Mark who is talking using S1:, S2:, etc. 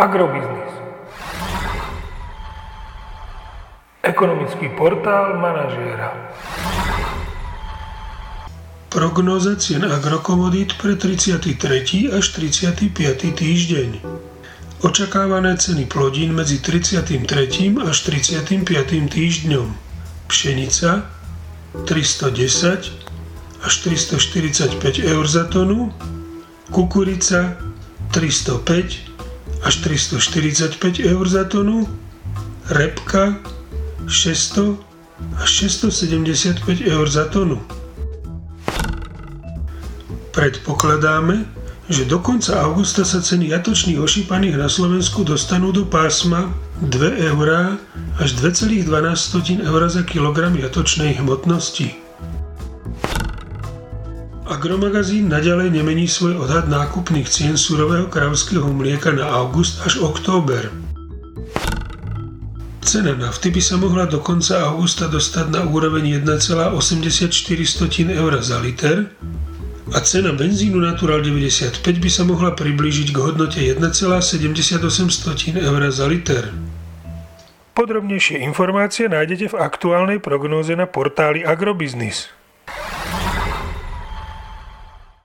S1: Agrobiznis. Ekonomický portál manažéra.
S2: Prognóza cien agrokomodít pre 33. až 35. týždeň. Očakávané ceny plodín medzi 33. až 35. týždňom. Pšenica 310 až 345 eur za tonu, kukurica 305 až 345 eur za tonu, repka 600 až 675 eur za tonu. Predpokladáme, že do konca augusta sa ceny jatočných ošípaných na Slovensku dostanú do pásma 2 eurá až 2,12 eur za kilogram jatočnej hmotnosti. Agromagazín naďalej nemení svoj odhad nákupných cien surového kravského mlieka na august až október. Cena nafty by sa mohla do konca augusta dostať na úroveň 1,84 eur za liter, a cena benzínu Natural 95 by sa mohla priblížiť k hodnote 1,78 eur za liter.
S1: Podrobnejšie informácie nájdete v aktuálnej prognóze na portáli Agrobiznis.